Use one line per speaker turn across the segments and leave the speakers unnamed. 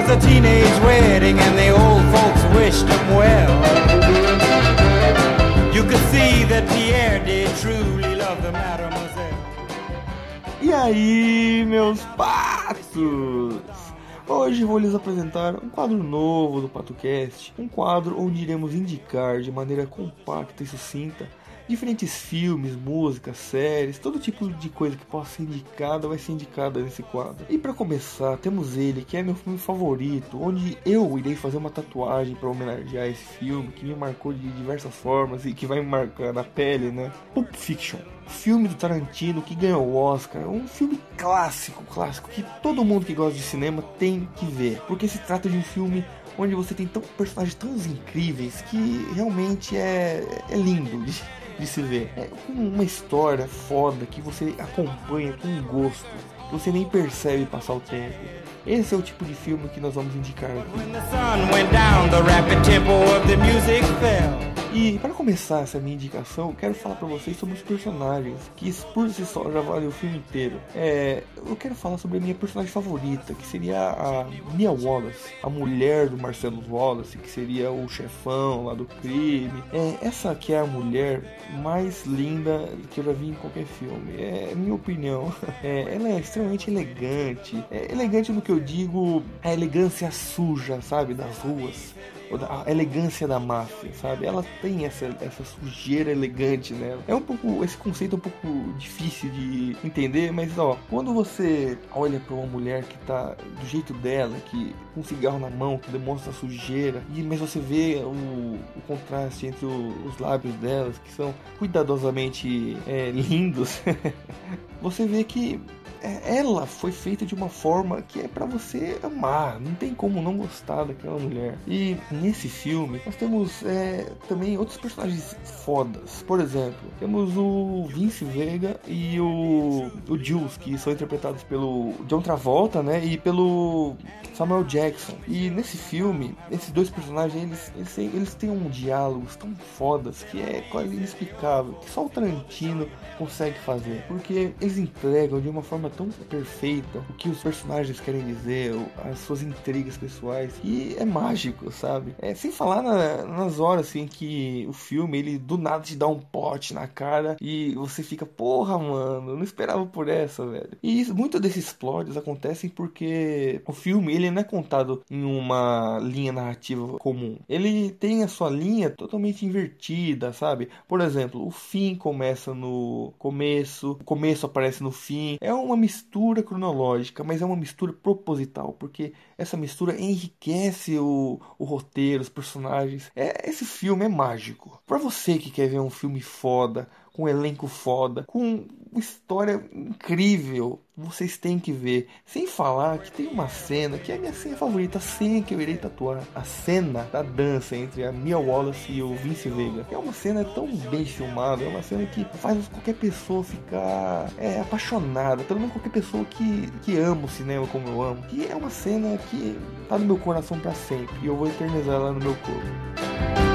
was a teenage wedding and the old folks wished him well. You could see that Pierre did truly love the mademoiselle.
E aí, meus patos? Hoje vou lhes apresentar um quadro novo do PatoCast, um quadro onde iremos indicar de maneira compacta e sucinta diferentes filmes, músicas, séries, todo tipo de coisa que possa ser indicada vai ser indicada nesse quadro. E para começar, temos ele, que é meu filme favorito, onde eu irei fazer uma tatuagem para homenagear esse filme, que me marcou de diversas formas e que vai me marcar na pele, né? Pulp Fiction. Filme do Tarantino que ganhou o Oscar, um filme clássico, clássico, que todo mundo que gosta de cinema tem que ver, porque se trata de um filme onde você tem tão, personagens tão incríveis que realmente é, é lindo de, de se ver. É uma história foda que você acompanha com gosto, que você nem percebe passar o tempo. Esse é o tipo de filme que nós vamos indicar aqui. E para começar essa minha indicação, quero falar para vocês sobre os personagens, que por si só já vale o filme inteiro. É, eu quero falar sobre a minha personagem favorita, que seria a Mia Wallace, a mulher do Marcelo Wallace, que seria o chefão lá do crime. É, essa aqui é a mulher mais linda que eu já vi em qualquer filme. É minha opinião. É, ela é extremamente elegante. É elegante no que eu digo, a elegância suja, sabe, das ruas a elegância da máfia, sabe? Ela tem essa, essa sujeira elegante nela. É um pouco esse conceito é um pouco difícil de entender, mas ó, quando você olha para uma mulher que tá do jeito dela, que com um cigarro na mão, que demonstra sujeira, e mas você vê o, o contraste entre o, os lábios delas, que são cuidadosamente é, lindos, você vê que ela foi feita de uma forma que é para você amar, não tem como não gostar daquela mulher. E nesse filme nós temos é, também outros personagens fodas. Por exemplo, temos o Vince Vega e o, o Jules, que são interpretados pelo John Travolta, né? E pelo Samuel Jackson. E nesse filme, esses dois personagens, eles, eles, têm, eles têm um diálogos tão fodas que é quase inexplicável, que só o Tarantino consegue fazer. Porque eles entregam de uma forma tão perfeita o que os personagens querem dizer, as suas intrigas pessoais, e é mágico, sabe? É, sem falar na, nas horas assim que o filme ele do nada te dá um pote na cara e você fica, porra, mano, não esperava por essa, velho. E muitos desses plots acontecem porque o filme ele não é contado em uma linha narrativa comum. Ele tem a sua linha totalmente invertida, sabe? Por exemplo, o fim começa no começo, o começo aparece no fim. É uma mistura cronológica, mas é uma mistura proposital, porque essa mistura enriquece o, o roteiro, os personagens. É, esse filme é mágico. Para você que quer ver um filme foda, com um elenco foda, com uma história incrível. Vocês têm que ver. Sem falar que tem uma cena que é a minha cena favorita, a cena que eu irei tatuar. A cena da dança entre a Mia Wallace e o Vince Vega. É uma cena tão bem filmada, é uma cena que faz qualquer pessoa ficar é, apaixonada. Pelo menos qualquer pessoa que, que ama o cinema como eu amo. E é uma cena que tá no meu coração para sempre. E eu vou eternizar ela no meu corpo.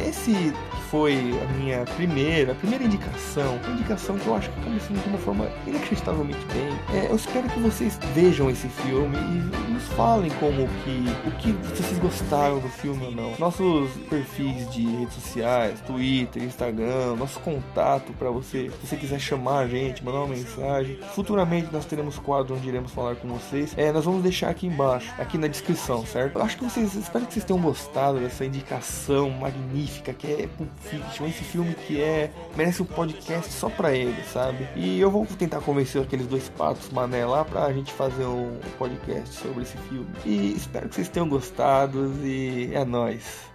Esse foi a minha primeira, a primeira indicação, uma indicação que eu acho que começou de uma forma inacreditavelmente bem. É, eu espero que vocês vejam esse filme e nos falem como que, o que vocês gostaram do filme ou não. Nossos perfis de redes sociais, Twitter, Instagram, nosso contato para você, se você quiser chamar a gente, mandar uma mensagem. Futuramente nós teremos quadro onde iremos falar com vocês. É, nós vamos deixar aqui embaixo, aqui na descrição, certo? Eu acho que vocês, espero que vocês tenham gostado dessa indicação magnífica que é Fiction, esse filme que é merece um podcast só pra ele, sabe? E eu vou tentar convencer aqueles dois patos mané lá pra gente fazer um podcast sobre esse filme. E espero que vocês tenham gostado e é nóis.